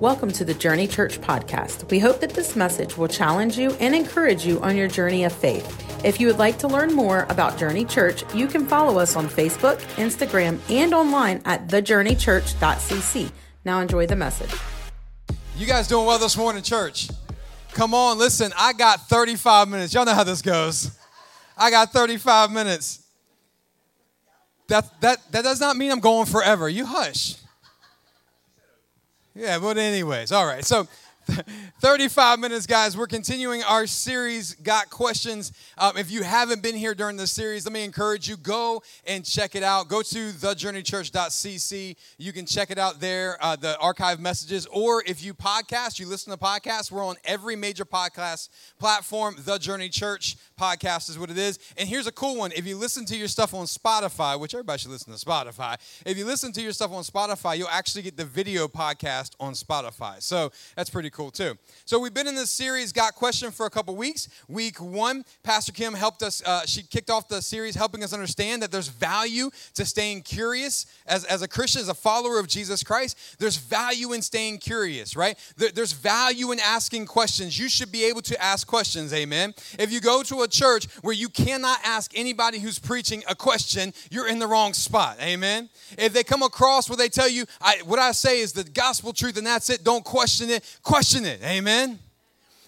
Welcome to the Journey Church podcast. We hope that this message will challenge you and encourage you on your journey of faith. If you would like to learn more about Journey Church, you can follow us on Facebook, Instagram, and online at thejourneychurch.cc. Now enjoy the message. You guys doing well this morning, church? Come on, listen, I got 35 minutes. Y'all know how this goes. I got 35 minutes. That, that, that does not mean I'm going forever. You hush. Yeah, but anyways, all right. So 35 minutes, guys. We're continuing our series, Got Questions. Um, if you haven't been here during this series, let me encourage you go and check it out. Go to thejourneychurch.cc. You can check it out there, uh, the archive messages. Or if you podcast, you listen to podcasts, we're on every major podcast platform. The Journey Church podcast is what it is. And here's a cool one if you listen to your stuff on Spotify, which everybody should listen to Spotify, if you listen to your stuff on Spotify, you'll actually get the video podcast on Spotify. So that's pretty cool too. So we've been in this series, Got Question, for a couple weeks. Week one, Pastor Kim helped us, uh, she kicked off the series helping us understand that there's value to staying curious as, as a Christian, as a follower of Jesus Christ. There's value in staying curious, right? There, there's value in asking questions. You should be able to ask questions, amen? If you go to a church where you cannot ask anybody who's preaching a question, you're in the wrong spot. Amen. If they come across where they tell you, I, what I say is the gospel truth and that's it, don't question it, question it. Amen.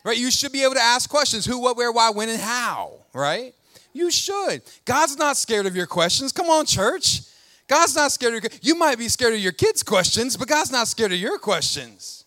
Right? You should be able to ask questions who, what, where, why, when, and how. Right? You should. God's not scared of your questions. Come on, church. God's not scared of your You might be scared of your kids' questions, but God's not scared of your questions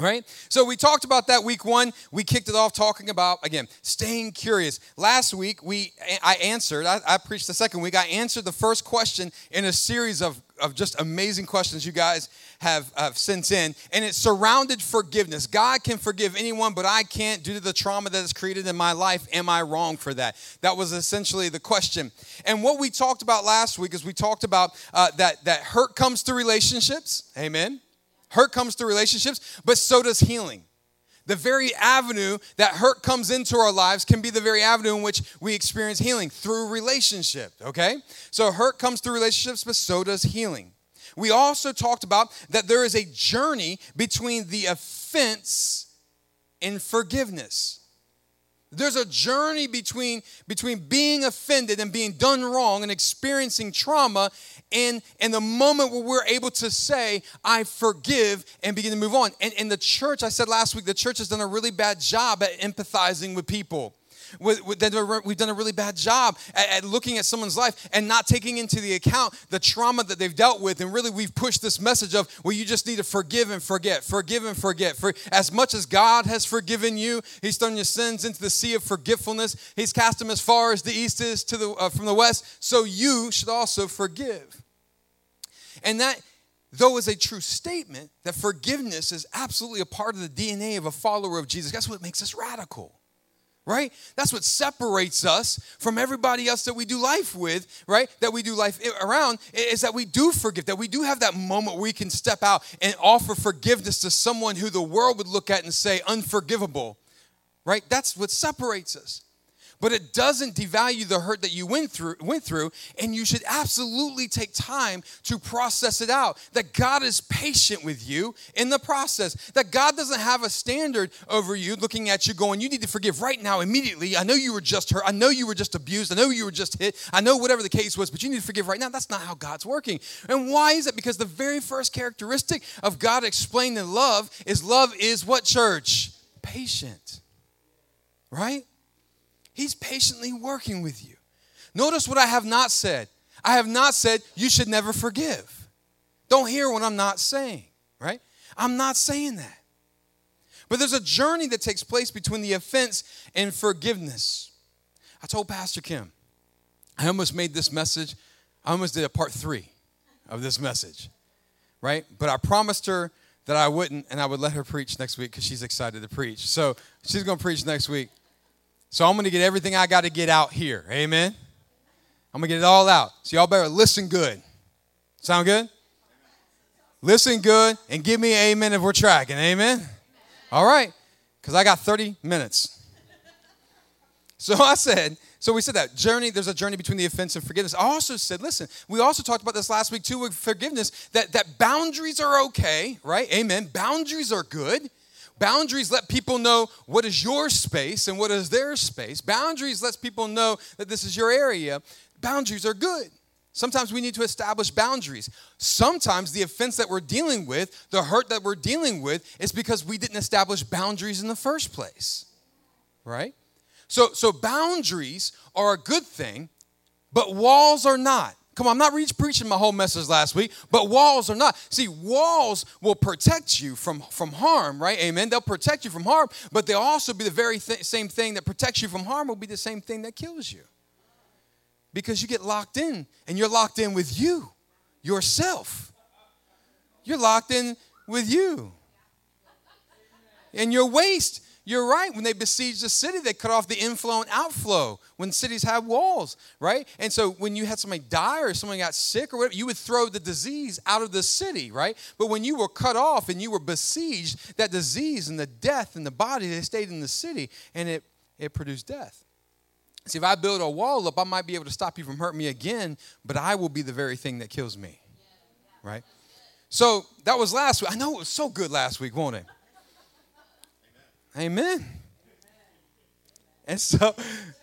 right so we talked about that week one we kicked it off talking about again staying curious last week we i answered i, I preached the second week i answered the first question in a series of, of just amazing questions you guys have, have sent in and it surrounded forgiveness god can forgive anyone but i can't due to the trauma that is created in my life am i wrong for that that was essentially the question and what we talked about last week is we talked about uh, that that hurt comes through relationships amen Hurt comes through relationships, but so does healing. The very avenue that hurt comes into our lives can be the very avenue in which we experience healing through relationship, okay? So hurt comes through relationships, but so does healing. We also talked about that there is a journey between the offense and forgiveness. There's a journey between, between being offended and being done wrong and experiencing trauma and, and the moment where we're able to say, I forgive and begin to move on. And in the church, I said last week, the church has done a really bad job at empathizing with people we've done a really bad job at, looking at someone's life and not taking into the account the trauma that they've dealt with. And really, we've pushed this message of, well, you just need to forgive and forget, forgive and forget. For as much as God has forgiven you, He's thrown your sins into the sea of forgetfulness. He's cast them as far as the east is to the uh, from the west. So you should also forgive. And that though is a true statement that forgiveness is absolutely a part of the DNA of a follower of Jesus. That's what makes us radical right? That's what separates us from everybody else that we do life with, right? That we do life around is that we do forgive, that we do have that moment where we can step out and offer forgiveness to someone who the world would look at and say unforgivable, right? That's what separates us but it doesn't devalue the hurt that you went through went through and you should absolutely take time to process it out. That god is patient with you in the process. That god doesn't have a standard over you looking at you going you need to forgive right now immediately. I know you were just hurt. I know you were just abused. I know you were just hit. I know whatever the case was but you need to forgive right now. That's not how god's working. And why is it? Because the very first characteristic of god explained in love is love is what church? Patient. Right He's patiently working with you. Notice what I have not said. I have not said you should never forgive. Don't hear what I'm not saying, right? I'm not saying that. But there's a journey that takes place between the offense and forgiveness. I told Pastor Kim, I almost made this message, I almost did a part three of this message, right? But I promised her that I wouldn't, and I would let her preach next week because she's excited to preach. So she's going to preach next week. So I'm going to get everything I got to get out here. Amen. I'm going to get it all out. So y'all better listen good. Sound good? Listen good and give me amen if we're tracking. Amen. All right. Because I got 30 minutes. So I said, so we said that journey, there's a journey between the offense and forgiveness. I also said, listen, we also talked about this last week too with forgiveness, that, that boundaries are okay, right? Amen. Boundaries are good. Boundaries let people know what is your space and what is their space. Boundaries lets people know that this is your area. Boundaries are good. Sometimes we need to establish boundaries. Sometimes the offense that we're dealing with, the hurt that we're dealing with, is because we didn't establish boundaries in the first place. Right? So, so boundaries are a good thing, but walls are not. Come on, I'm not re- preaching my whole message last week, but walls are not. See, walls will protect you from, from harm, right? Amen. They'll protect you from harm, but they'll also be the very th- same thing that protects you from harm will be the same thing that kills you. Because you get locked in, and you're locked in with you, yourself. You're locked in with you. And your waste you're right. When they besieged the city, they cut off the inflow and outflow when cities have walls, right? And so when you had somebody die or someone got sick or whatever, you would throw the disease out of the city, right? But when you were cut off and you were besieged, that disease and the death in the body, they stayed in the city and it, it produced death. See, if I build a wall up, I might be able to stop you from hurting me again, but I will be the very thing that kills me, right? So that was last week. I know it was so good last week, won't it? Amen. And so,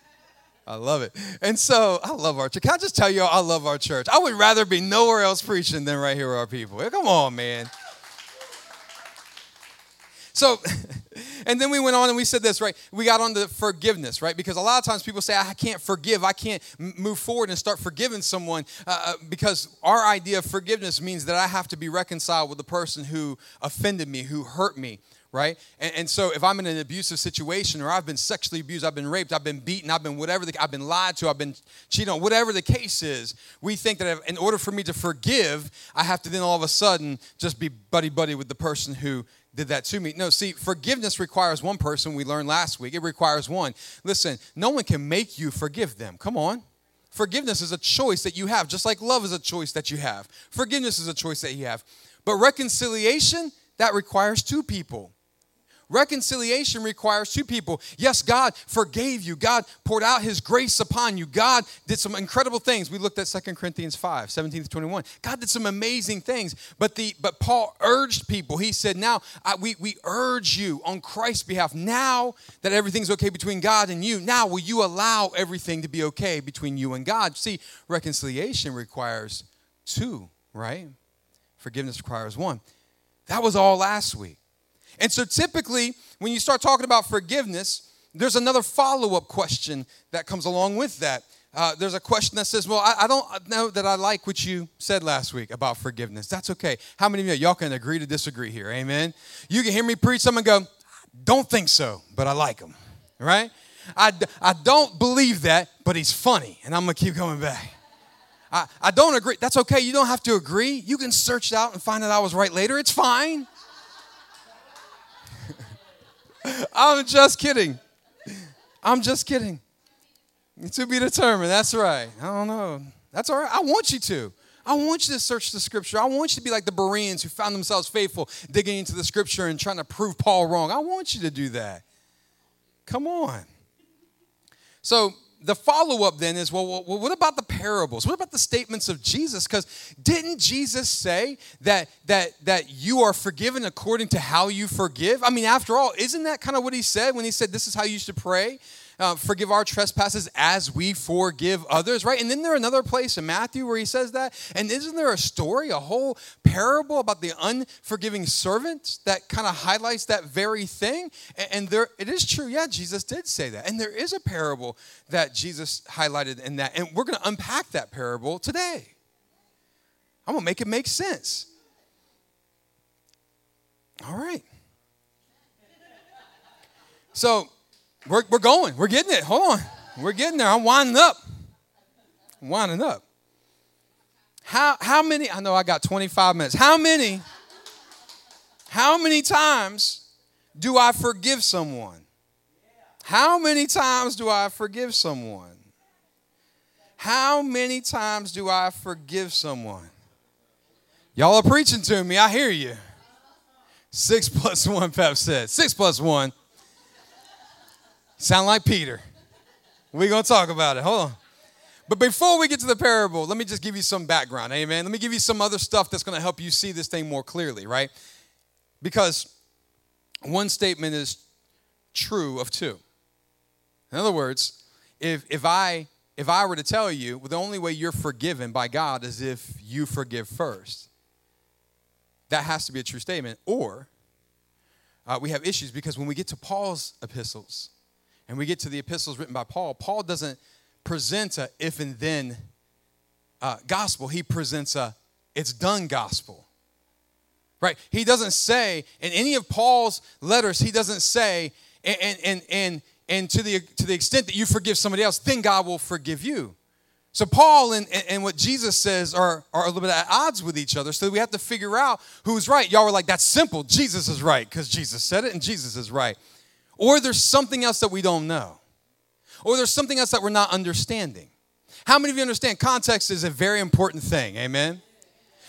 I love it. And so, I love our church. Can I just tell y'all, I love our church. I would rather be nowhere else preaching than right here with our people. Come on, man. So, and then we went on and we said this, right? We got on to forgiveness, right? Because a lot of times people say, I can't forgive. I can't move forward and start forgiving someone uh, uh, because our idea of forgiveness means that I have to be reconciled with the person who offended me, who hurt me right? And, and, so if I'm in an abusive situation or I've been sexually abused, I've been raped, I've been beaten, I've been whatever, the, I've been lied to, I've been cheated on, whatever the case is, we think that in order for me to forgive, I have to then all of a sudden just be buddy buddy with the person who did that to me. No, see, forgiveness requires one person. We learned last week. It requires one. Listen, no one can make you forgive them. Come on. Forgiveness is a choice that you have, just like love is a choice that you have. Forgiveness is a choice that you have. But reconciliation, that requires two people. Reconciliation requires two people. Yes, God forgave you. God poured out his grace upon you. God did some incredible things. We looked at 2 Corinthians 5, 17 to 21. God did some amazing things. But the but Paul urged people. He said, Now I, we, we urge you on Christ's behalf. Now that everything's okay between God and you, now will you allow everything to be okay between you and God? See, reconciliation requires two, right? Forgiveness requires one. That was all last week. And so typically, when you start talking about forgiveness, there's another follow up question that comes along with that. Uh, there's a question that says, Well, I, I, don't know that I like what you said last week about forgiveness. That's okay. How many of you, y'all can agree to disagree here? Amen. You can hear me preach some and go, Don't think so, but I like him, right? I, I don't believe that, but he's funny, and I'm going to keep coming back. I, I don't agree. That's okay. You don't have to agree. You can search it out and find out I was right later. It's fine. I'm just kidding. I'm just kidding. To be determined. That's right. I don't know. That's all right. I want you to. I want you to search the scripture. I want you to be like the Bereans who found themselves faithful, digging into the scripture and trying to prove Paul wrong. I want you to do that. Come on. So, the follow up then is well, well, what about the parables? What about the statements of Jesus? Because didn't Jesus say that, that, that you are forgiven according to how you forgive? I mean, after all, isn't that kind of what he said when he said, This is how you should pray? Uh, forgive our trespasses as we forgive others, right? And then there another place in Matthew where he says that. And isn't there a story, a whole parable about the unforgiving servant that kind of highlights that very thing? And, and there, it is true, yeah, Jesus did say that. And there is a parable that Jesus highlighted in that. And we're going to unpack that parable today. I'm going to make it make sense. All right. So, we're, we're going. We're getting it. Hold on. We're getting there. I'm winding up. I'm winding up. How, how many? I know I got 25 minutes. How many? How many times do I forgive someone? How many times do I forgive someone? How many times do I forgive someone? Y'all are preaching to me. I hear you. Six plus one, Pep said. Six plus one. Sound like Peter. We're going to talk about it. Hold on. But before we get to the parable, let me just give you some background. Amen. Let me give you some other stuff that's going to help you see this thing more clearly, right? Because one statement is true of two. In other words, if, if I if I were to tell you, well, the only way you're forgiven by God is if you forgive first, that has to be a true statement. Or uh, we have issues because when we get to Paul's epistles and we get to the epistles written by Paul, Paul doesn't present a if and then uh, gospel. He presents a it's done gospel. Right? He doesn't say in any of Paul's letters, he doesn't say, and and and and to the to the extent that you forgive somebody else, then God will forgive you. So Paul and, and what Jesus says are, are a little bit at odds with each other. So we have to figure out who's right. Y'all were like, that's simple. Jesus is right, because Jesus said it and Jesus is right. Or there's something else that we don't know or there's something else that we're not understanding. How many of you understand context is a very important thing? Amen.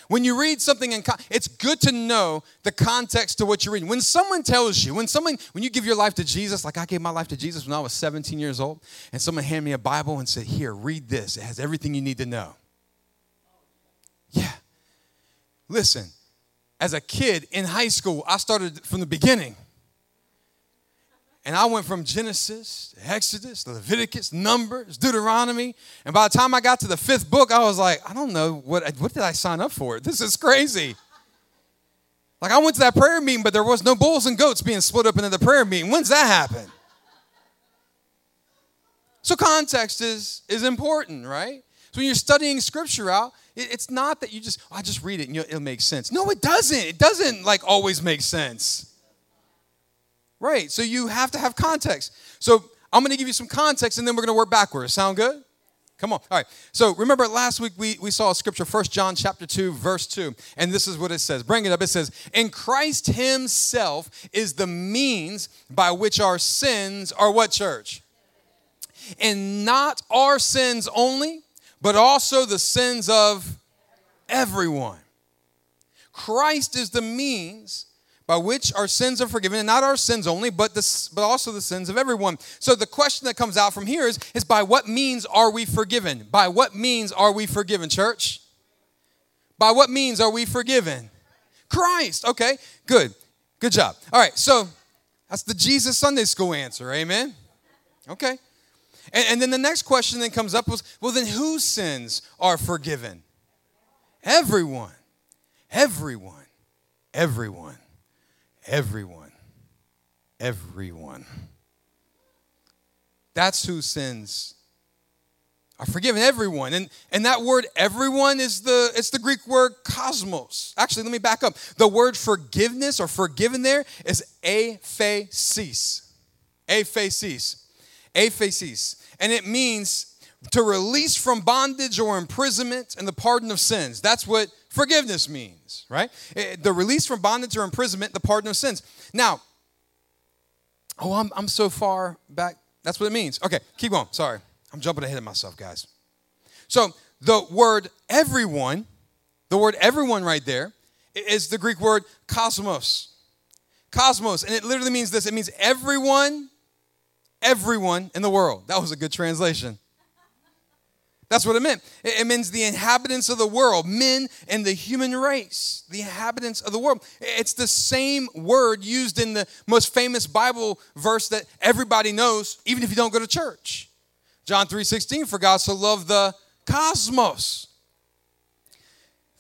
When you read something in con- it's good to know the context to what you're reading. When someone tells you, when someone when you give your life to Jesus, like I gave my life to Jesus when I was 17 years old, and someone handed me a Bible and said, "Here, read this. It has everything you need to know." Yeah. Listen, as a kid in high school, I started from the beginning. And I went from Genesis to Exodus, Leviticus, Numbers, Deuteronomy. And by the time I got to the fifth book, I was like, I don't know, what, what did I sign up for? This is crazy. Like, I went to that prayer meeting, but there was no bulls and goats being split up into the prayer meeting. When's that happen? So, context is, is important, right? So, when you're studying scripture out, it, it's not that you just, oh, I just read it and it'll make sense. No, it doesn't. It doesn't, like, always make sense. Right. So you have to have context. So I'm going to give you some context and then we're going to work backwards. Sound good? Come on. All right. So remember last week we, we saw a scripture, First John chapter 2, verse 2. And this is what it says. Bring it up. It says, In Christ Himself is the means by which our sins are what, church? And not our sins only, but also the sins of everyone. Christ is the means by which our sins are forgiven, and not our sins only, but, the, but also the sins of everyone. So the question that comes out from here is, is by what means are we forgiven? By what means are we forgiven, church? By what means are we forgiven? Christ. Okay, good. Good job. All right, so that's the Jesus Sunday school answer. Amen. Okay. And, and then the next question that comes up was, well, then whose sins are forgiven? Everyone. Everyone. Everyone. Everyone. Everyone. That's who sins are forgiven everyone. And and that word everyone is the it's the greek word cosmos actually let me back up. The word forgiveness or forgiven there is aphesis. Aphesis. Aphesis. And it means to release from bondage or imprisonment and the pardon of sins. That's what forgiveness means, right? Eh, the release from bondage or imprisonment, the pardon of sins. Now, oh, I'm, I'm so far back. That's what it means. Okay, keep going. Sorry. I'm jumping ahead of myself, guys. So, the word everyone, the word everyone right there, is the Greek word cosmos. Cosmos. And it literally means this it means everyone, everyone in the world. That was a good translation. That's what it meant. It means the inhabitants of the world, men and the human race, the inhabitants of the world. It's the same word used in the most famous Bible verse that everybody knows, even if you don't go to church. John 3:16, for God so loved the cosmos.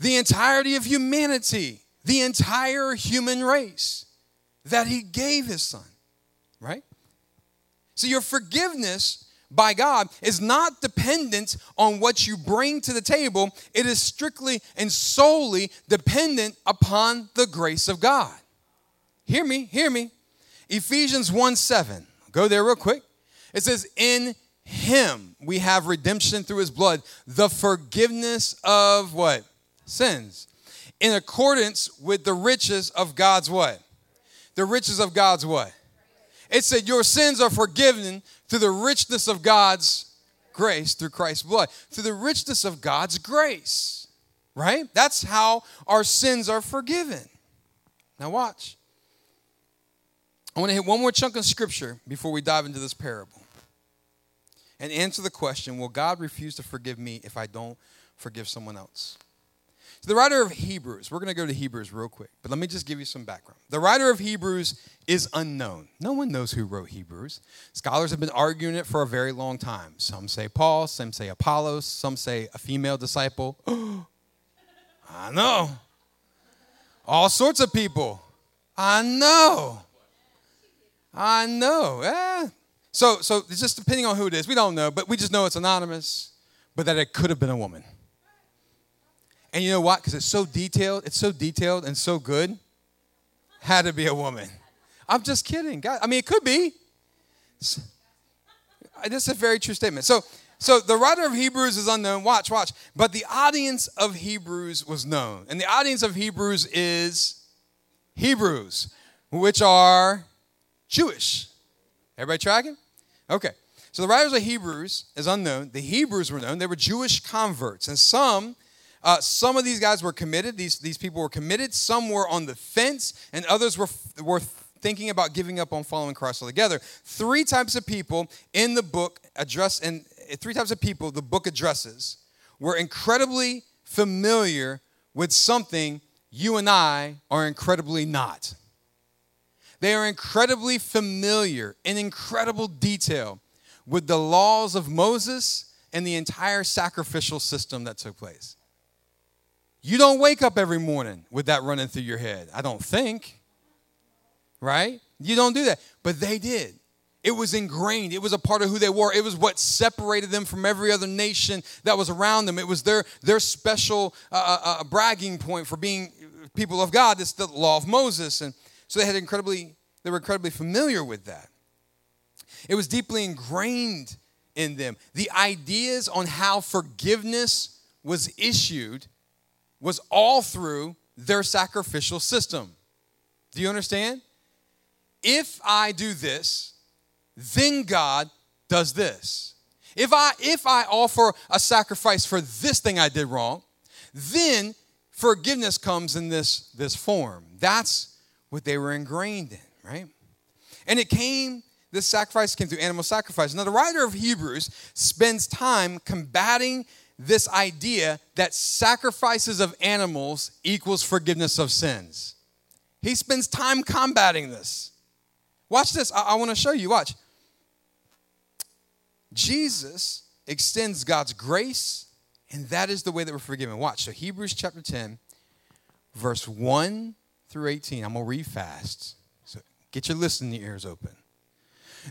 The entirety of humanity, the entire human race, that he gave his son. Right? So your forgiveness by God is not dependent on what you bring to the table, it is strictly and solely dependent upon the grace of God. Hear me, hear me. Ephesians 1 7. Go there real quick. It says, In him we have redemption through his blood, the forgiveness of what? Sins. In accordance with the riches of God's what? The riches of God's what? It said, Your sins are forgiven through the richness of God's grace through Christ's blood. Through the richness of God's grace, right? That's how our sins are forgiven. Now, watch. I want to hit one more chunk of scripture before we dive into this parable. and answer the question Will God refuse to forgive me if I don't forgive someone else? So, the writer of Hebrews, we're going to go to Hebrews real quick, but let me just give you some background. The writer of Hebrews is unknown. No one knows who wrote Hebrews. Scholars have been arguing it for a very long time. Some say Paul, some say Apollos, some say a female disciple. I know. All sorts of people. I know. I know. Yeah. So, so it's just depending on who it is. We don't know, but we just know it's anonymous, but that it could have been a woman. And you know what? Because it's so detailed, it's so detailed and so good, had to be a woman. I'm just kidding. God, I mean, it could be. Uh, this is a very true statement. So, so the writer of Hebrews is unknown. Watch, watch. But the audience of Hebrews was known. And the audience of Hebrews is Hebrews, which are Jewish. Everybody tracking? Okay. So the writers of Hebrews is unknown. The Hebrews were known. They were Jewish converts. And some uh, some of these guys were committed. These, these people were committed. Some were on the fence, and others were, were thinking about giving up on following Christ altogether. Three types of people in the book address, and three types of people the book addresses were incredibly familiar with something you and I are incredibly not. They are incredibly familiar in incredible detail with the laws of Moses and the entire sacrificial system that took place. You don't wake up every morning with that running through your head. I don't think. Right? You don't do that. But they did. It was ingrained. It was a part of who they were. It was what separated them from every other nation that was around them. It was their, their special uh, uh, uh bragging point for being people of God. It's the law of Moses. And so they had incredibly, they were incredibly familiar with that. It was deeply ingrained in them. The ideas on how forgiveness was issued was all through their sacrificial system. Do you understand? If I do this, then God does this. If I if I offer a sacrifice for this thing I did wrong, then forgiveness comes in this this form. That's what they were ingrained in, right? And it came this sacrifice came through animal sacrifice. Now the writer of Hebrews spends time combating this idea that sacrifices of animals equals forgiveness of sins. He spends time combating this. Watch this. I, I want to show you. Watch. Jesus extends God's grace, and that is the way that we're forgiven. Watch. So, Hebrews chapter 10, verse 1 through 18. I'm going to read fast. So, get your listening ears open.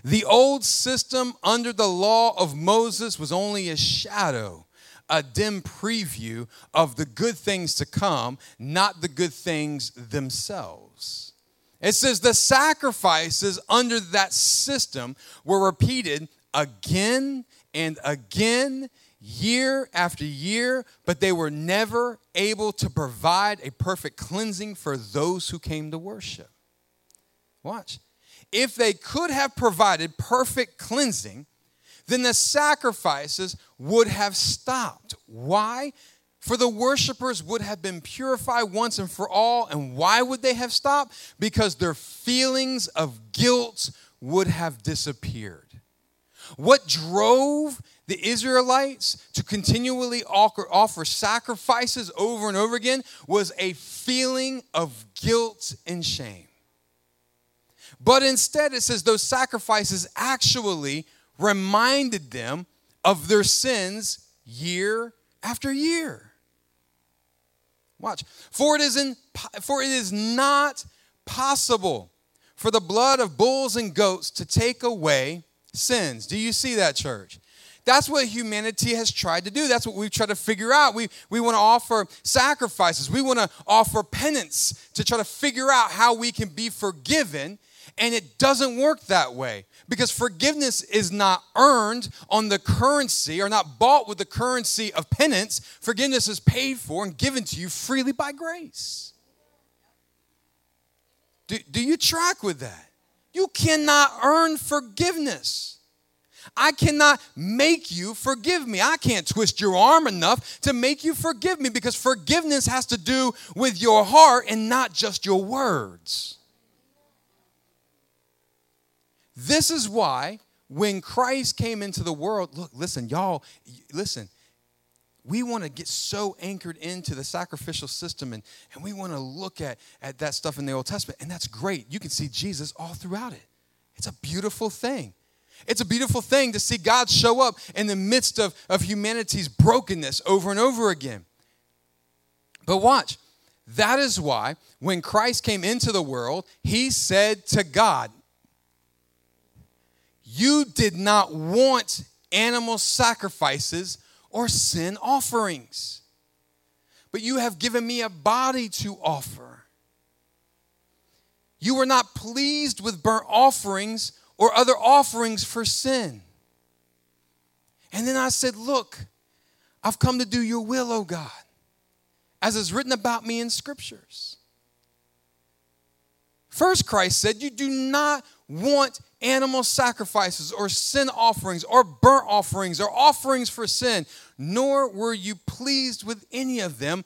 The old system under the law of Moses was only a shadow a dim preview of the good things to come, not the good things themselves. It says the sacrifices under that system were repeated again and again, year after year, but they were never able to provide a perfect cleansing for those who came to worship. Watch. If they could have provided perfect cleansing, then the sacrifices would have stopped. Why? For the worshipers would have been purified once and for all. And why would they have stopped? Because their feelings of guilt would have disappeared. What drove the Israelites to continually offer, offer, sacrifices over and over again was a feeling of guilt and shame. But instead, it says those sacrifices actually reminded them of their sins year after year. Watch. For it is in, for it is not possible for the blood of bulls and goats to take away sins. Do you see that, church? That's what humanity has tried to do. That's what we've tried to figure out. We, we want to offer sacrifices. We want to offer penance to try to figure out how we can be forgiven. And it doesn't work that way because forgiveness is not earned on the currency or not bought with the currency of penance. Forgiveness is paid for and given to you freely by grace. Do, do you track with that? You cannot earn forgiveness. I cannot make you forgive me. I can't twist your arm enough to make you forgive me because forgiveness has to do with your heart and not just your words. This is why when Christ came into the world, look, listen, y'all, listen, we want to get so anchored into the sacrificial system and, and we want to look at, at that stuff in the Old Testament, and that's great. You can see Jesus all throughout it. It's a beautiful thing. It's a beautiful thing to see God show up in the midst of, of humanity's brokenness over and over again. But watch, that is why when Christ came into the world, he said to God, You did not want animal sacrifices or sin offerings, but you have given me a body to offer. You were not pleased with burnt offerings or other offerings for sin. And then I said, Look, I've come to do your will, O God, as is written about me in scriptures. First, Christ said, You do not want animal sacrifices or sin offerings or burnt offerings or offerings for sin, nor were you pleased with any of them,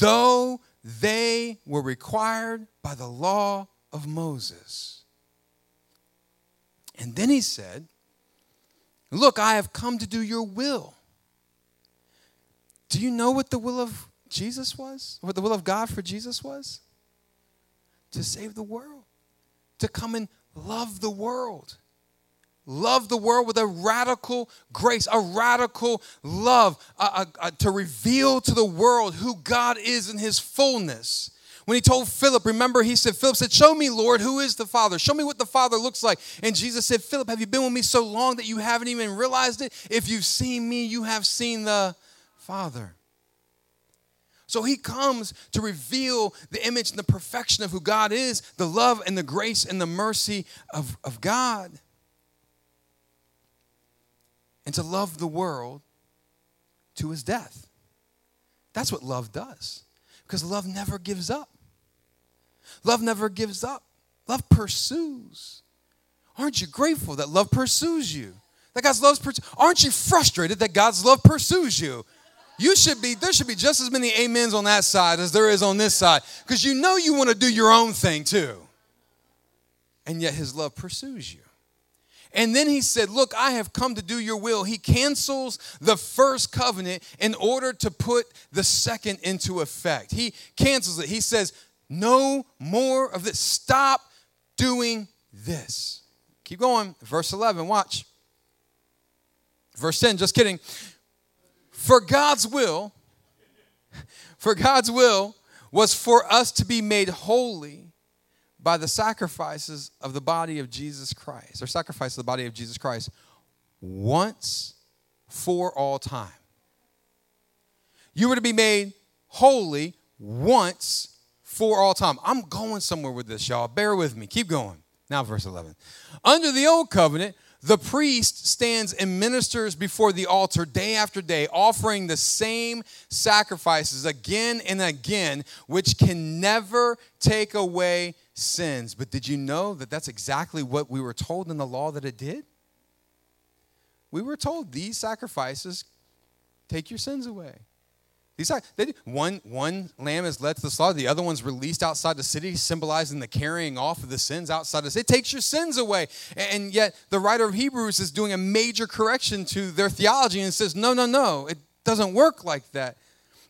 though they were required by the law of Moses. And then he said, Look, I have come to do your will. Do you know what the will of Jesus was? What the will of God for Jesus was? To save the world, to come and love the world. Love the world with a radical grace, a radical love, to reveal to the world who God is in his fullness. When he told Philip, remember, he said, Philip said, Show me, Lord, who is the Father? Show me what the Father looks like. And Jesus said, Philip, have you been with me so long that you haven't even realized it? If you've seen me, you have seen the Father. So he comes to reveal the image and the perfection of who God is, the love and the grace and the mercy of, of God. And to love the world to his death. That's what love does. Because love never gives up. Love never gives up. Love pursues. Aren't you grateful that love pursues you? That God's love pursues. Aren't you frustrated that God's love pursues you? You should be, there should be just as many amens on that side as there is on this side because you know you want to do your own thing too. And yet his love pursues you. And then he said, Look, I have come to do your will. He cancels the first covenant in order to put the second into effect. He cancels it. He says, No more of this. Stop doing this. Keep going. Verse 11, watch. Verse 10, just kidding. For God's will, for God's will was for us to be made holy by the sacrifices of the body of Jesus Christ, or sacrifice of the body of Jesus Christ once for all time. You were to be made holy once for all time. I'm going somewhere with this, y'all. Bear with me. Keep going. Now, verse 11. Under the old covenant, the priest stands and ministers before the altar day after day, offering the same sacrifices again and again, which can never take away sins. But did you know that that's exactly what we were told in the law that it did? We were told these sacrifices take your sins away. These are, they, one, one lamb is led to the slaughter, the other one's released outside the city, symbolizing the carrying off of the sins outside the city. It takes your sins away. And yet, the writer of Hebrews is doing a major correction to their theology and says, no, no, no, it doesn't work like that.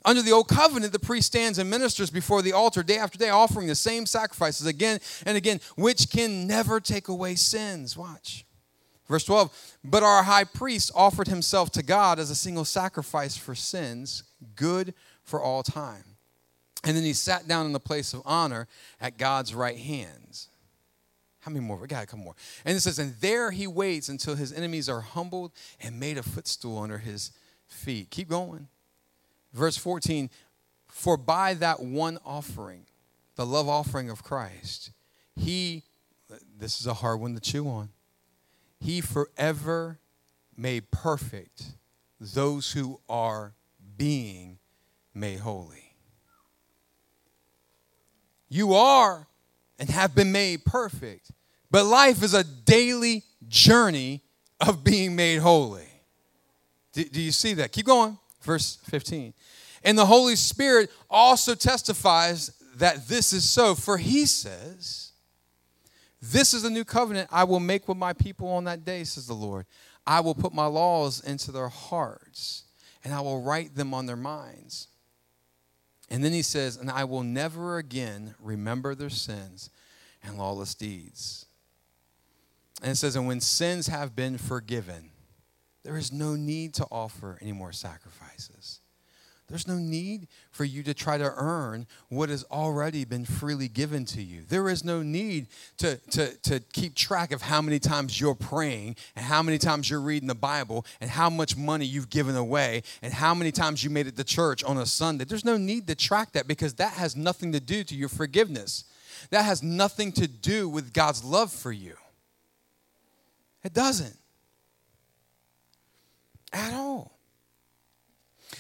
Under the old covenant, the priest stands and ministers before the altar day after day, offering the same sacrifices again and again, which can never take away sins. Watch. Verse 12, but our high priest offered himself to God as a single sacrifice for sins, good for all time. And then he sat down in the place of honor at God's right hands. How many more? We got a couple more. And it says, and there he waits until his enemies are humbled and made a footstool under his feet. Keep going. Verse 14, for by that one offering, the love offering of Christ, he, this is a hard one to chew on he forever made perfect those who are being made holy. You are and have been made perfect, but life is a daily journey of being made holy. Do, do, you see that? Keep going. Verse 15. And the Holy Spirit also testifies that this is so, for he says, This is the new covenant I will make with my people on that day, says the Lord. I will put my laws into their hearts, and I will write them on their minds. And then he says, And I will never again remember their sins and lawless deeds. And it says, And when sins have been forgiven, there is no need to offer any more sacrifices. There's no need for you to try to earn what has already been freely given to you. There is no need to, to, to keep track of how many times you're praying and how many times you're reading the Bible and how much money you've given away and how many times you made it to church on a Sunday. There's no need to track that because that has nothing to do to your forgiveness. That has nothing to do with God's love for you. It doesn't. At all.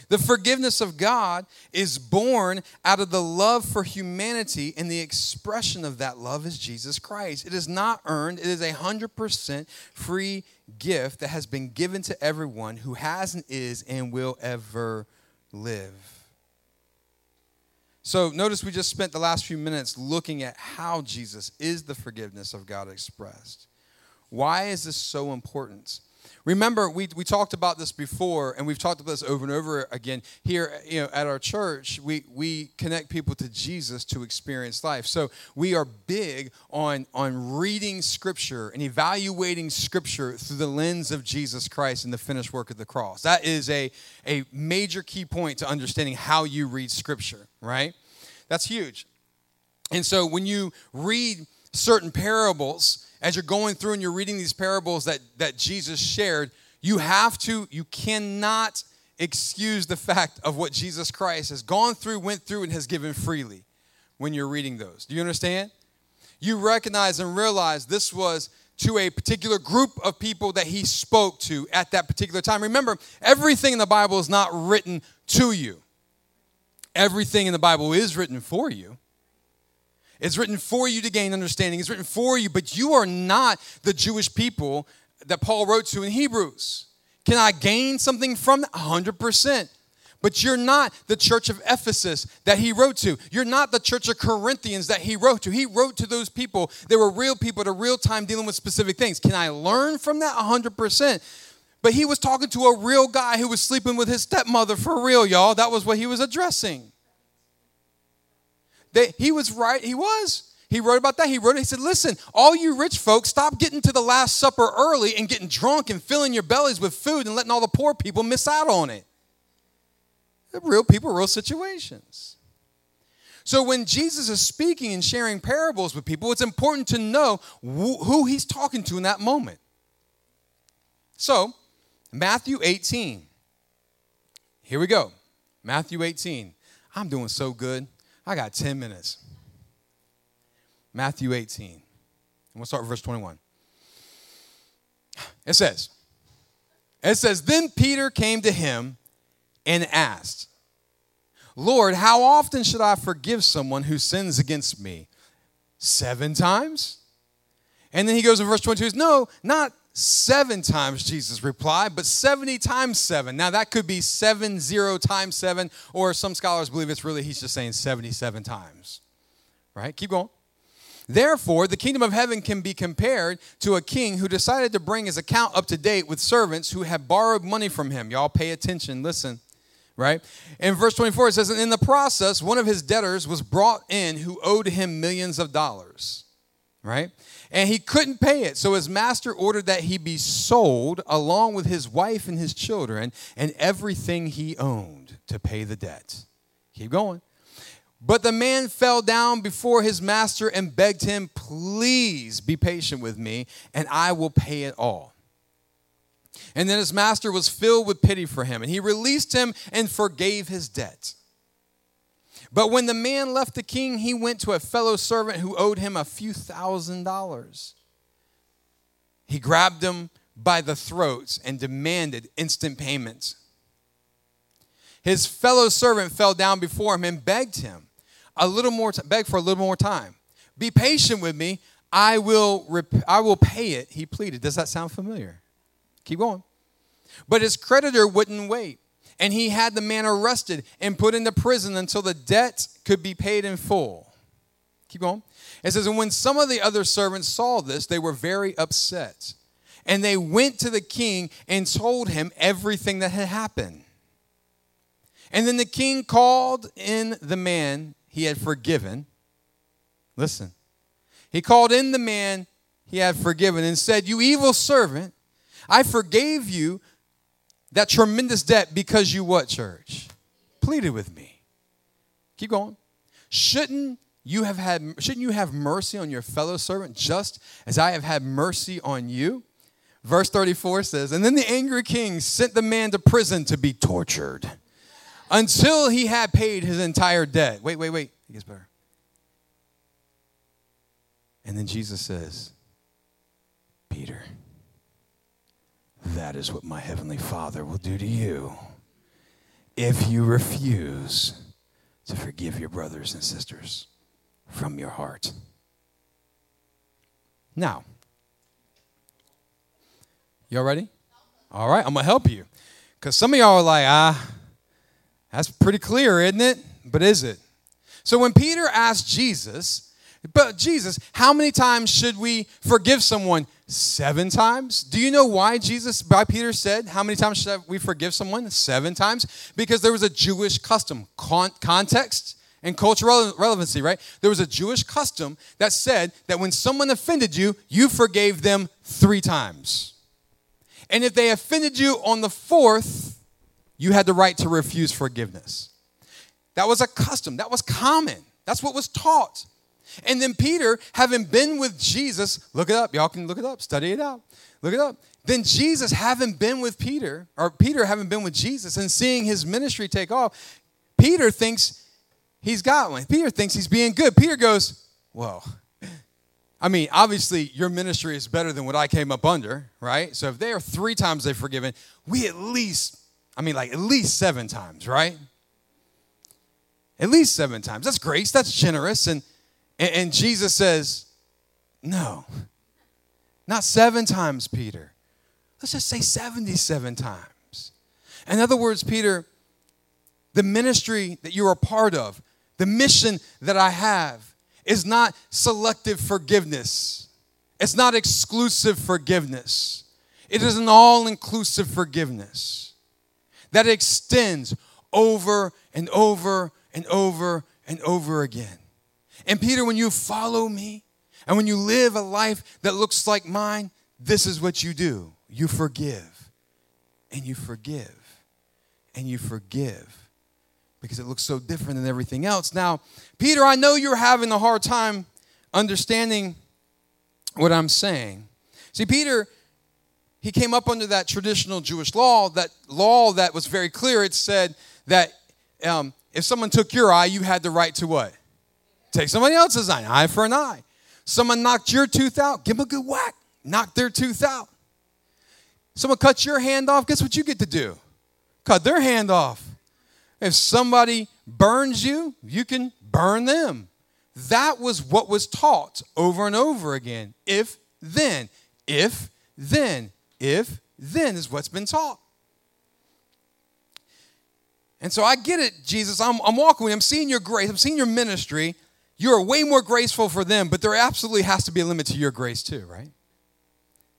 The forgiveness of God is born out of the love for humanity, and the expression of that love is Jesus Christ. It is not earned, it is a 100% free gift that has been given to everyone who has and is and will ever live. So, notice we just spent the last few minutes looking at how Jesus is the forgiveness of God expressed. Why is this so important? Remember, we, we talked about this before, and we've talked about this over and over again. Here you know, at our church, we, we connect people to Jesus to experience life. So we are big on, on reading Scripture and evaluating Scripture through the lens of Jesus Christ and the finished work of the cross. That is a, a major key point to understanding how you read Scripture, right? That's huge. And so when you read certain parables, as you're going through and you're reading these parables that, that Jesus shared, you have to, you cannot excuse the fact of what Jesus Christ has gone through, went through, and has given freely when you're reading those. Do you understand? You recognize and realize this was to a particular group of people that he spoke to at that particular time. Remember, everything in the Bible is not written to you, everything in the Bible is written for you. It's written for you to gain understanding. It's written for you, but you are not the Jewish people that Paul wrote to in Hebrews. Can I gain something from that? 100%. But you're not the church of Ephesus that he wrote to. You're not the church of Corinthians that he wrote to. He wrote to those people. They were real people at a real time dealing with specific things. Can I learn from that? 100%. But he was talking to a real guy who was sleeping with his stepmother for real, y'all. That was what he was addressing. He was right. He was. He wrote about that. He wrote, he said, Listen, all you rich folks, stop getting to the Last Supper early and getting drunk and filling your bellies with food and letting all the poor people miss out on it. They're real people, real situations. So when Jesus is speaking and sharing parables with people, it's important to know who he's talking to in that moment. So, Matthew 18. Here we go. Matthew 18. I'm doing so good. I got 10 minutes. Matthew 18. And we'll start with verse 21. It says, it says, Then Peter came to him and asked, Lord, how often should I forgive someone who sins against me? Seven times? And then he goes in verse 22, No, not seven times, Jesus replied, but 70 times seven. Now, that could be seven, zero times seven, or some scholars believe it's really, he's just saying 77 times. Right? Keep going. Therefore, the kingdom of heaven can be compared to a king who decided to bring his account up to date with servants who had borrowed money from him. Y'all pay attention, listen. Right? In verse 24, it says, In the process, one of his debtors was brought in who owed him millions of dollars. Right? And he couldn't pay it. So his master ordered that he be sold along with his wife and his children and everything he owned to pay the debt. Keep going. But the man fell down before his master and begged him, Please be patient with me, and I will pay it all. And then his master was filled with pity for him, and he released him and forgave his debt. But when the man left the king, he went to a fellow servant who owed him a few thousand dollars. He grabbed him by the throats and demanded instant payment. His fellow servant fell down before him and begged him a little more, t- for a little more time. Be patient with me. I will, rep- I will pay it. He pleaded. Does that sound familiar? Keep going. But his creditor wouldn't wait and he had the man arrested and put into prison until the debt could be paid in full. Keep going. It says, And when some of the other servants saw this, they were very upset. And they went to the king and told him everything that had happened. And then the king called in the man he had forgiven. Listen. He called in the man he had forgiven and said, You evil servant, I forgave you that tremendous debt because you what, church? Pleaded with me. Keep going. Shouldn't you have had shouldn't you have mercy on your fellow servant just as I have had mercy on you? Verse 34 says, And then the angry king sent the man to prison to be tortured until he had paid his entire debt. Wait, wait, wait. It gets better. And then Jesus says, Peter, that is what my heavenly Father will do to you if you refuse to forgive your brothers and sisters from your heart. Now, y'all ready? All right, I'm gonna help you. Because some of y'all are like, ah, that's pretty clear, isn't it? But is it? So when Peter asked Jesus, but Jesus, how many times should we forgive someone? Seven times? Do you know why Jesus, by Peter said, how many times should we forgive someone? Seven times? Because there was a Jewish custom, Con- context and cultural relevancy, right? There was a Jewish custom that said that when someone offended you, you forgave them three times. And if they offended you on the fourth, you had the right to refuse forgiveness. That was a custom, that was common, that's what was taught. And then Peter, having been with Jesus, look it up, y'all can look it up, study it out, look it up. Then Jesus, having been with Peter, or Peter having been with Jesus and seeing his ministry take off, Peter thinks he's got one. Peter thinks he's being good. Peter goes, Well, I mean, obviously, your ministry is better than what I came up under, right? So if they are three times they've forgiven, we at least, I mean, like at least seven times, right? At least seven times. That's grace, that's generous. And, and, and Jesus says, No, not seven times, Peter. Let's just say 77 times. In other words, Peter, the ministry that you're a part of, the mission that I have, is not selective forgiveness. It's not exclusive forgiveness. It is an all inclusive forgiveness that extends over and over and over and over again. And Peter, when you follow me and when you live a life that looks like mine, this is what you do you forgive and you forgive and you forgive because it looks so different than everything else. Now, Peter, I know you're having a hard time understanding what I'm saying. See, Peter, he came up under that traditional Jewish law, that law that was very clear. It said that um, if someone took your eye, you had the right to what? Take somebody else's eye, eye for an eye. Someone knocked your tooth out, give them a good whack, knock their tooth out. Someone cut your hand off, guess what you get to do? Cut their hand off. If somebody burns you, you can burn them. That was what was taught over and over again. If then, if then, if then is what's been taught. And so I get it, Jesus. I'm, I'm walking with you. I'm seeing your grace. I'm seeing your ministry. You're way more graceful for them, but there absolutely has to be a limit to your grace too, right?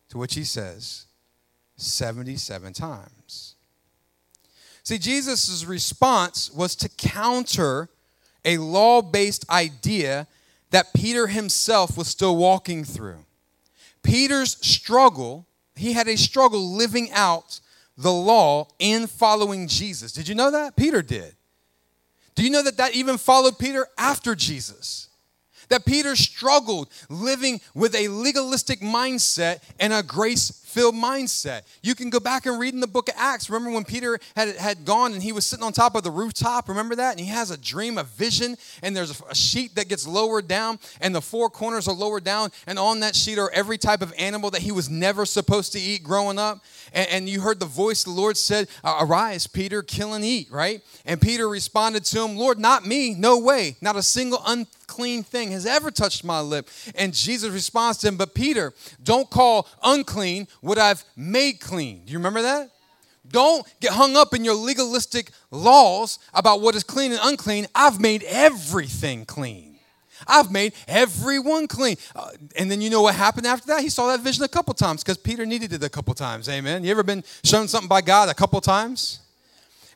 To which he says 77 times. See, Jesus' response was to counter a law based idea that Peter himself was still walking through. Peter's struggle, he had a struggle living out the law in following Jesus. Did you know that? Peter did. Do you know that that even followed Peter after Jesus? that Peter struggled living with a legalistic mindset and a grace filled mindset. You can go back and read in the book of Acts. Remember when Peter had, had gone and he was sitting on top of the rooftop? Remember that? And he has a dream, a vision, and there's a sheet that gets lowered down, and the four corners are lowered down, and on that sheet are every type of animal that he was never supposed to eat growing up. And, and you heard the voice the Lord said, Arise, Peter, kill and eat, right? And Peter responded to him, Lord, not me, no way, not a single unclean thing has ever touched my lip. And Jesus responds to him, But Peter, don't call unclean what I've made clean. Do you remember that? Don't get hung up in your legalistic laws about what is clean and unclean. I've made everything clean. I've made everyone clean. Uh, and then you know what happened after that? He saw that vision a couple times because Peter needed it a couple times. Amen. You ever been shown something by God a couple times?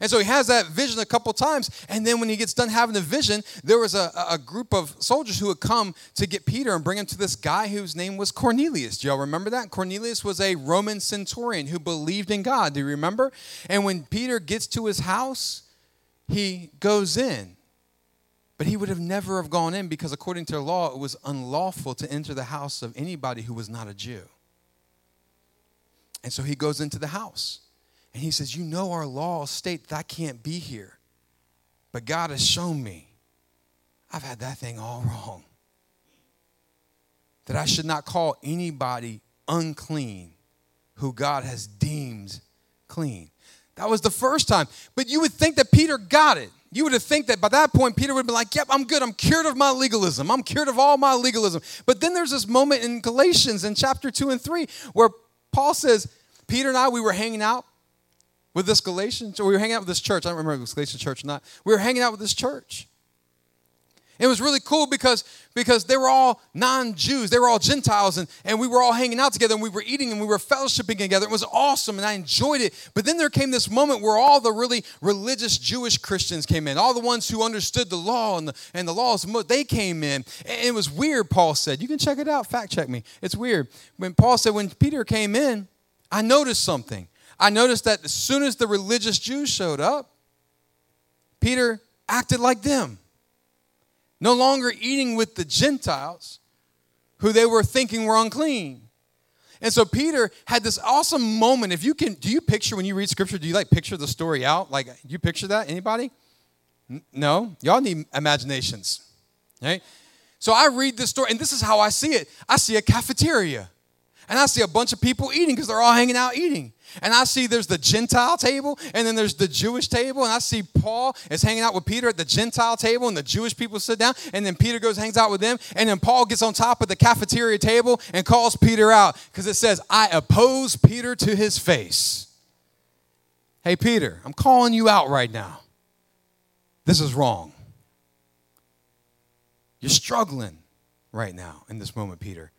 And so he has that vision a couple times. And then when he gets done having the vision, there was a, a group of soldiers who had come to get Peter and bring him to this guy whose name was Cornelius. Do y'all remember that? Cornelius was a Roman centurion who believed in God. Do you remember? And when Peter gets to his house, he goes in. But he would have never have gone in because according to law, it was unlawful to enter the house of anybody who was not a Jew. And so he goes into the house. And he says, You know, our laws state that I can't be here. But God has shown me I've had that thing all wrong. That I should not call anybody unclean who God has deemed clean. That was the first time. But you would think that Peter got it. You would have think that by that point Peter would been like, "Yep, I'm good. I'm cured of my legalism. I'm cured of all my legalism." But then there's this moment in Galatians in chapter 2 and 3 where Paul says, "Peter and I we were hanging out with this Galatians, or we were hanging out with this church. I don't remember if it was Galatian church or not. We were hanging out with this church. It was really cool because, because they were all non Jews, they were all Gentiles, and, and we were all hanging out together and we were eating and we were fellowshipping together. It was awesome and I enjoyed it. But then there came this moment where all the really religious Jewish Christians came in, all the ones who understood the law and the, and the laws, they came in. And it was weird, Paul said. You can check it out, fact check me. It's weird. When Paul said, when Peter came in, I noticed something. I noticed that as soon as the religious Jews showed up, Peter acted like them. No longer eating with the Gentiles who they were thinking were unclean. And so Peter had this awesome moment. If you can, do you picture when you read scripture, do you like picture the story out? Like, you picture that? Anybody? No? Y'all need imaginations, right? So I read this story, and this is how I see it I see a cafeteria, and I see a bunch of people eating because they're all hanging out eating. And I see there's the Gentile table, and then there's the Jewish table, and I see Paul is hanging out with Peter at the Gentile table, and the Jewish people sit down, and then Peter goes hangs out with them, and then Paul gets on top of the cafeteria table and calls Peter out because it says, "I oppose Peter to his face." Hey Peter, I'm calling you out right now. This is wrong. You're struggling right now in this moment, Peter.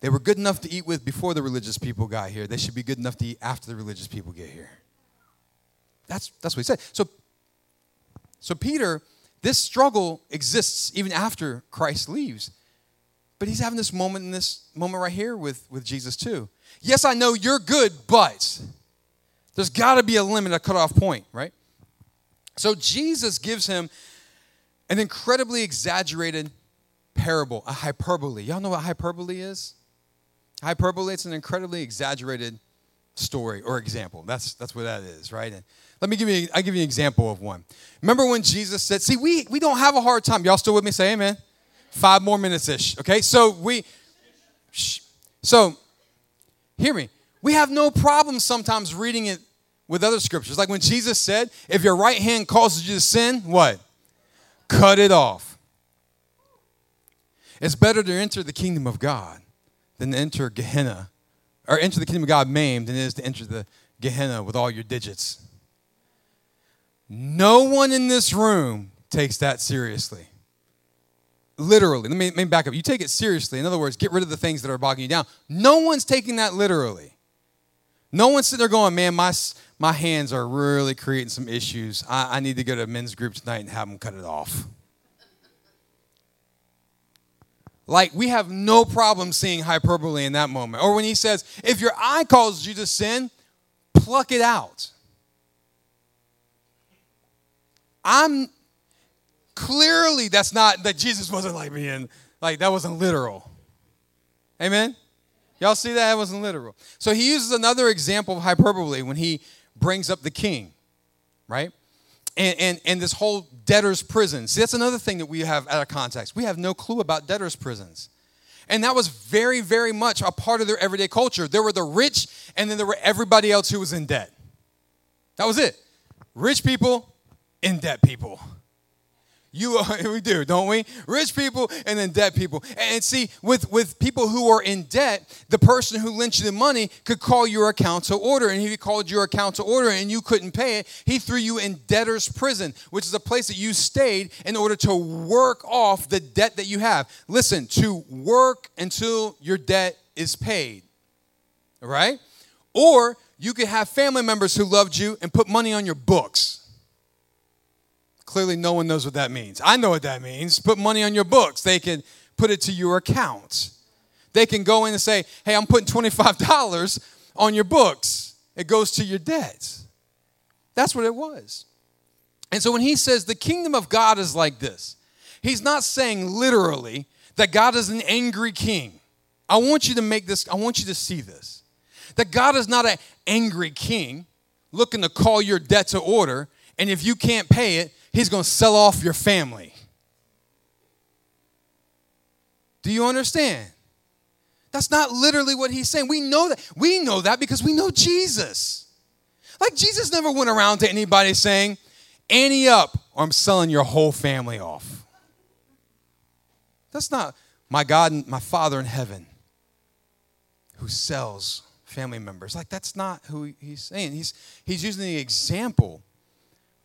They were good enough to eat with before the religious people got here. They should be good enough to eat after the religious people get here. That's, that's what he said. So, so Peter, this struggle exists even after Christ leaves. But he's having this moment in this moment right here with, with Jesus too. Yes, I know you're good, but there's got to be a limit, a cutoff point, right? So Jesus gives him an incredibly exaggerated parable, a hyperbole. Y'all know what hyperbole is? Hyperbole, it's an incredibly exaggerated story or example. That's, that's what that is, right? And let me give you, I'll give you an example of one. Remember when Jesus said, see, we, we don't have a hard time. Y'all still with me? Say amen. Five more minutes-ish, okay? So we, shh. so hear me. We have no problem sometimes reading it with other scriptures. Like when Jesus said, if your right hand causes you to sin, what? Cut it off. It's better to enter the kingdom of God than to enter Gehenna, or enter the kingdom of God maimed than it is to enter the Gehenna with all your digits. No one in this room takes that seriously. Literally. Let me, let me back up. You take it seriously. In other words, get rid of the things that are bogging you down. No one's taking that literally. No one's sitting there going, man, my, my hands are really creating some issues. I, I need to go to a men's group tonight and have them cut it off. Like, we have no problem seeing hyperbole in that moment. Or when he says, if your eye calls you to sin, pluck it out. I'm clearly that's not that Jesus wasn't like being like that wasn't literal. Amen. Y'all see that? It wasn't literal. So he uses another example of hyperbole when he brings up the king, right? and, and, and this whole debtor's prisons. See, that's another thing that we have out of context. We have no clue about debtor's prisons. And that was very, very much a part of their everyday culture. There were the rich, and then there were everybody else who was in debt. That was it. Rich people, in debt people. You are, we do, don't we? Rich people and then debt people. And see, with, with people who are in debt, the person who lent you the money could call your account to order. And if he called your account to order and you couldn't pay it, he threw you in debtor's prison, which is a place that you stayed in order to work off the debt that you have. Listen, to work until your debt is paid. Right? Or you could have family members who loved you and put money on your books. Clearly, no one knows what that means. I know what that means. Put money on your books. They can put it to your account. They can go in and say, hey, I'm putting $25 on your books. It goes to your debts. That's what it was. And so when he says the kingdom of God is like this, he's not saying literally that God is an angry king. I want you to make this, I want you to see this. That God is not an angry king looking to call your debt to order, and if you can't pay it, he's going to sell off your family. Do you understand? That's not literally what he's saying. We know that. We know that because we know Jesus. Like Jesus never went around to anybody saying, Annie up, or I'm selling your whole family off. That's not my God and my Father in heaven who sells family members. Like that's not who he's saying. He's he's using the example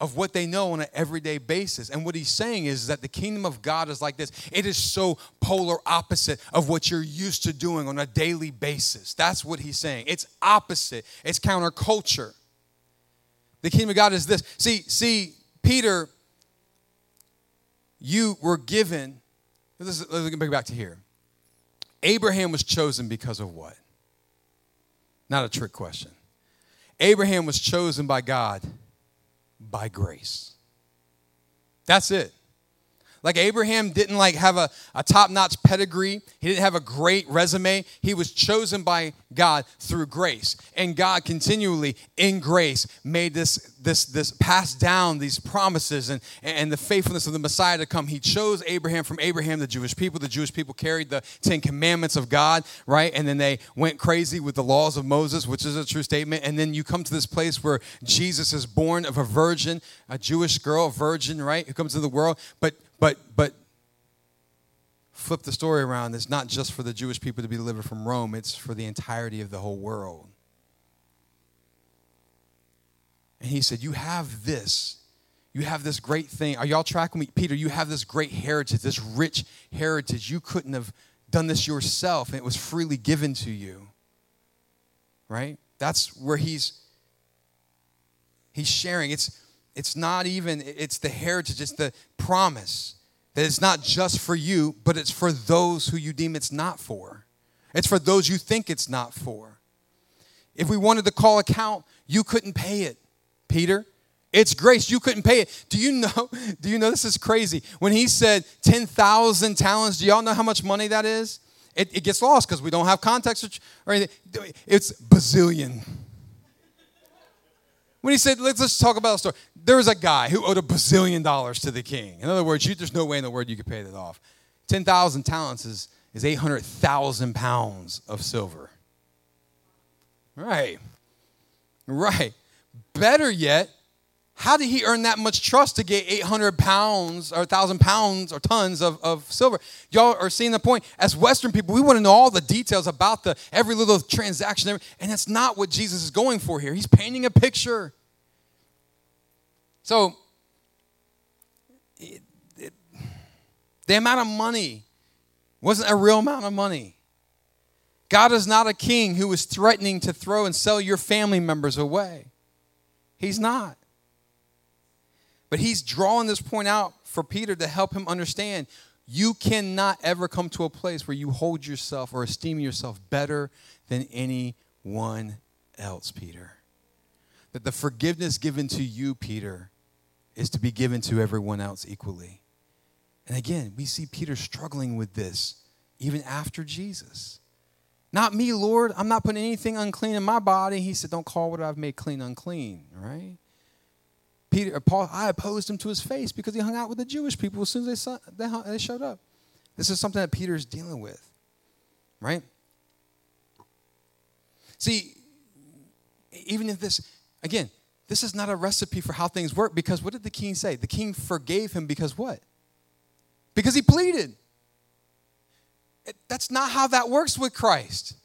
of what they know on an everyday basis. And what he's saying is that the kingdom of God is like this it is so polar opposite of what you're used to doing on a daily basis. That's what he's saying. It's opposite, it's counterculture. The kingdom of God is this. See, see, Peter, you were given, let's, let's get back to here. Abraham was chosen because of what? Not a trick question. Abraham was chosen by God by grace. That's it. Like Abraham didn't like have a, a top-notch pedigree. He didn't have a great resume. He was chosen by God through grace. And God continually in grace made this this this pass down these promises and, and the faithfulness of the Messiah to come. He chose Abraham from Abraham, the Jewish people. The Jewish people carried the Ten Commandments of God, right? And then they went crazy with the laws of Moses, which is a true statement. And then you come to this place where Jesus is born of a virgin, a Jewish girl, a virgin, right? Who comes into the world. But but but flip the story around. It's not just for the Jewish people to be delivered from Rome, it's for the entirety of the whole world. And he said, You have this. You have this great thing. Are y'all tracking me? Peter, you have this great heritage, this rich heritage. You couldn't have done this yourself, and it was freely given to you. Right? That's where he's he's sharing. It's it's not even, it's the heritage, it's the promise that it's not just for you, but it's for those who you deem it's not for. It's for those you think it's not for. If we wanted to call account, you couldn't pay it, Peter. It's grace. You couldn't pay it. Do you know? Do you know this is crazy? When he said 10,000 talents, do y'all know how much money that is? It, it gets lost because we don't have context or anything. It's bazillion. When he said, let's, let's talk about a story there was a guy who owed a bazillion dollars to the king. In other words, you, there's no way in the world you could pay that off. 10,000 talents is, is 800,000 pounds of silver. Right. Right. Better yet, how did he earn that much trust to get 800 pounds or 1,000 pounds or tons of, of silver? Y'all are seeing the point. As Western people, we want to know all the details about the every little transaction, and that's not what Jesus is going for here. He's painting a picture. So, it, it, the amount of money wasn't a real amount of money. God is not a king who is threatening to throw and sell your family members away. He's not. But he's drawing this point out for Peter to help him understand you cannot ever come to a place where you hold yourself or esteem yourself better than anyone else, Peter. That the forgiveness given to you, Peter, is to be given to everyone else equally. And again, we see Peter struggling with this even after Jesus. Not me, Lord. I'm not putting anything unclean in my body. He said, Don't call what I've made clean unclean, right? Peter, uh, Paul, I opposed him to his face because he hung out with the Jewish people as soon as they, they, they showed up. This is something that Peter is dealing with, right? See, even if this, again, this is not a recipe for how things work because what did the king say? The king forgave him because what? because he pleaded. It, that's not how that works with Christ.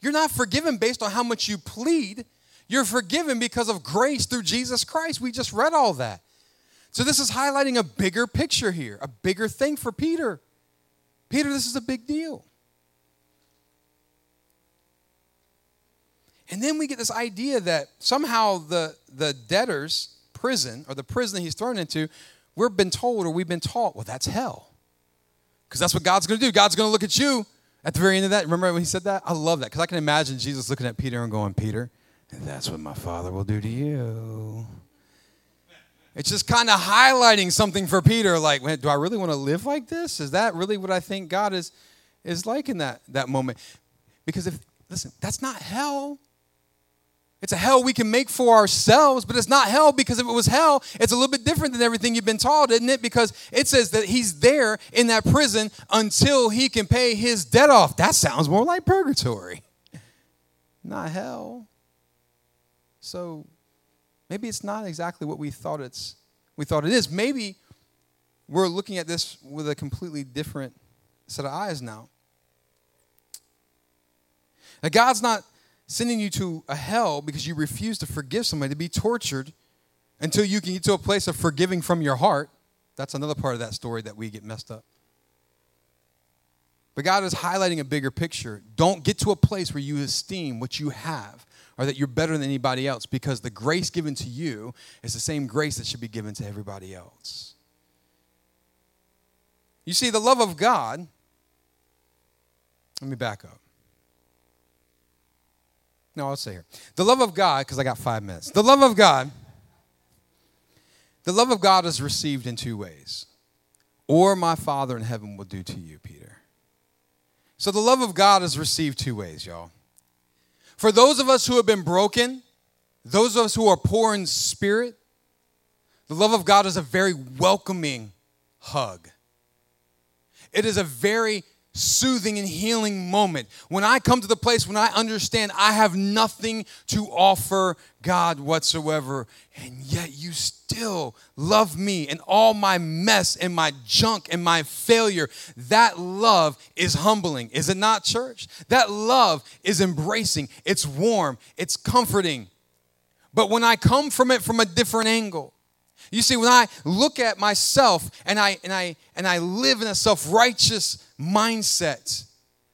You're not forgiven based on how much you plead. You're forgiven because of grace through Jesus Christ. We just read all that. So, this is highlighting a bigger picture here, a bigger thing for Peter. Peter, this is a big deal. And then we get this idea that somehow the, the debtor's prison, or the prison that he's thrown into, we've been told or we've been taught, well, that's hell. Because that's what God's going to do. God's going to look at you at the very end of that. Remember when he said that? I love that because I can imagine Jesus looking at Peter and going, Peter, that's what my Father will do to you. It's just kind of highlighting something for Peter like, do I really want to live like this? Is that really what I think God is, is like in that, that moment? Because if, listen, that's not hell. It's a hell we can make for ourselves, but it's not hell because if it was hell, it's a little bit different than everything you've been taught, isn't it? Because it says that he's there in that prison until he can pay his debt off. That sounds more like purgatory, not hell. So maybe it's not exactly what we thought it's we thought it is. Maybe we're looking at this with a completely different set of eyes now. Now God's not sending you to a hell because you refuse to forgive somebody, to be tortured until you can get to a place of forgiving from your heart. That's another part of that story that we get messed up. But God is highlighting a bigger picture. Don't get to a place where you esteem what you have or that you're better than anybody else because the grace given to you is the same grace that should be given to everybody else. You see, the love of God, let me back up. No, I'll say here. The love of God, because I got five minutes. The love of God, the love of God is received in two ways. Or my Father in heaven will do to you, Peter. So the love of God is received two ways, y'all. For those of us who have been broken, those of us who are poor in spirit, the love of God is a very welcoming hug. It is a very soothing and healing moment. When I come to the place when I understand I have nothing to offer God whatsoever, and yet you still love me and all my mess and my junk and my failure, that love is humbling. Is it not, church? That love is embracing, it's warm, it's comforting. But when I come from it from a different angle, you see, when I look at myself and I and I and I live in a self-righteous mindset,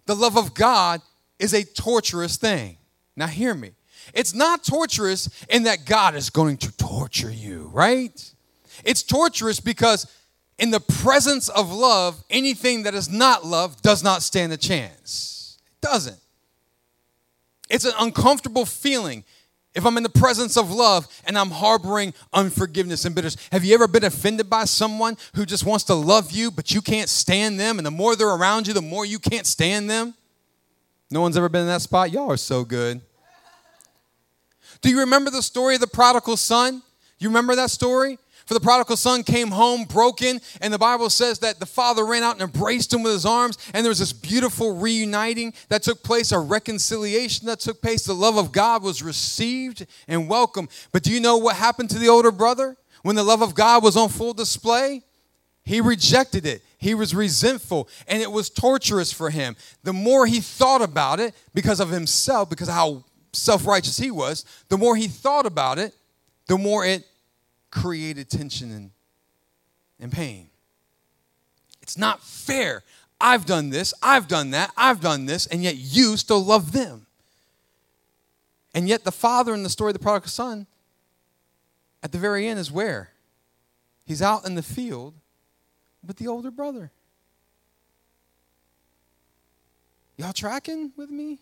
the love of God is a torturous thing. Now hear me. It's not torturous in that God is going to torture you, right? It's torturous because in the presence of love, anything that is not love does not stand a chance. It doesn't. It's an uncomfortable feeling if I'm in the presence of love and I'm harboring unforgiveness and bitterness, have you ever been offended by someone who just wants to love you, but you can't stand them? And the more they're around you, the more you can't stand them? No one's ever been in that spot? Y'all are so good. Do you remember the story of the prodigal son? You remember that story? For the prodigal son came home broken, and the Bible says that the father ran out and embraced him with his arms, and there was this beautiful reuniting that took place, a reconciliation that took place. The love of God was received and welcomed. But do you know what happened to the older brother when the love of God was on full display? He rejected it. He was resentful, and it was torturous for him. The more he thought about it, because of himself, because of how self righteous he was, the more he thought about it, the more it created tension and, and pain. It's not fair. I've done this, I've done that, I've done this, and yet you still love them. And yet, the father in the story of the prodigal son, at the very end, is where? He's out in the field with the older brother. Y'all tracking with me?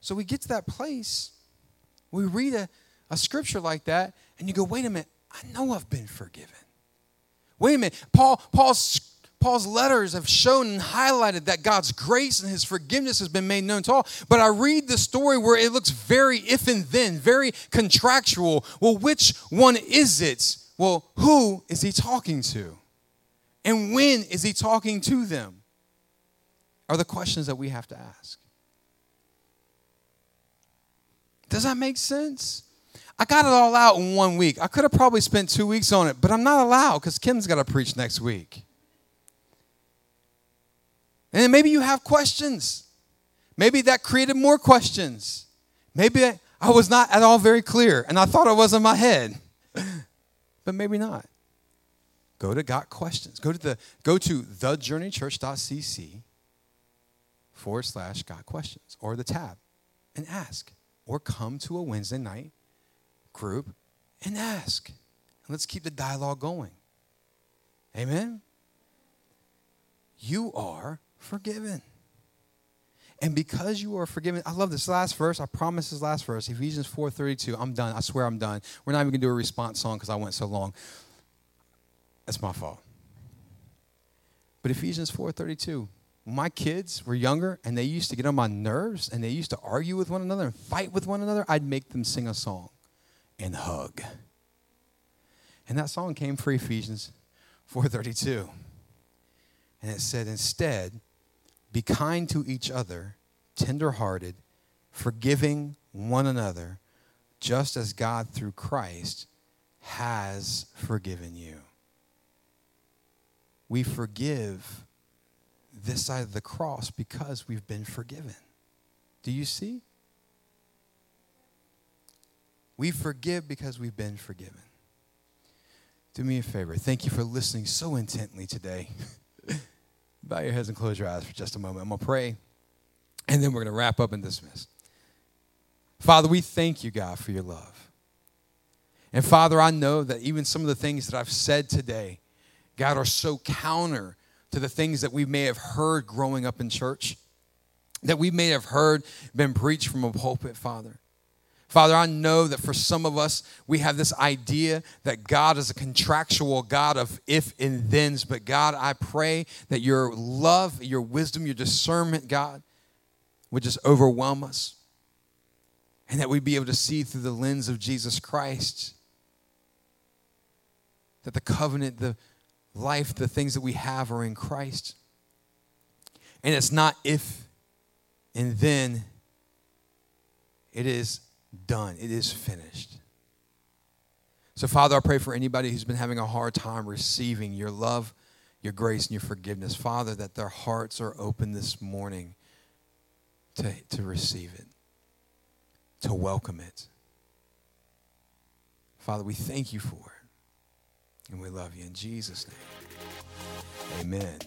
So we get to that place, we read a, a scripture like that and you go, wait a minute, I know I've been forgiven. Wait a minute, Paul, Paul's, Paul's letters have shown and highlighted that God's grace and his forgiveness has been made known to all. But I read the story where it looks very if and then, very contractual. Well, which one is it? Well, who is he talking to? And when is he talking to them? Are the questions that we have to ask. Does that make sense? I got it all out in one week. I could have probably spent two weeks on it, but I'm not allowed because Kim's got to preach next week. And maybe you have questions. Maybe that created more questions. Maybe I was not at all very clear and I thought I was in my head, but maybe not. Go to Got Questions. Go to the go to thejourneychurch.cc forward slash Got Questions or the tab and ask. Or come to a Wednesday night group and ask. And let's keep the dialogue going. Amen. You are forgiven. And because you are forgiven, I love this last verse. I promise this last verse, Ephesians 4:32. I'm done. I swear I'm done. We're not even gonna do a response song because I went so long. That's my fault. But Ephesians 4:32. My kids were younger and they used to get on my nerves and they used to argue with one another and fight with one another. I'd make them sing a song and hug. And that song came for Ephesians 4:32. And it said, instead, be kind to each other, tenderhearted, forgiving one another, just as God through Christ has forgiven you. We forgive this side of the cross because we've been forgiven. Do you see? We forgive because we've been forgiven. Do me a favor. Thank you for listening so intently today. Bow your heads and close your eyes for just a moment. I'm going to pray, and then we're going to wrap up and dismiss. Father, we thank you, God, for your love. And Father, I know that even some of the things that I've said today, God, are so counter to the things that we may have heard growing up in church, that we may have heard been preached from a pulpit, Father. Father, I know that for some of us, we have this idea that God is a contractual God of if and thens. But God, I pray that your love, your wisdom, your discernment, God, would just overwhelm us. And that we'd be able to see through the lens of Jesus Christ. That the covenant, the life, the things that we have are in Christ. And it's not if and then, it is done, it is finished. So, Father, I pray for anybody who's been having a hard time receiving your love, your grace, and your forgiveness. Father, that their hearts are open this morning to, to receive it, to welcome it. Father, we thank you for it. And we love you in Jesus' name. Amen.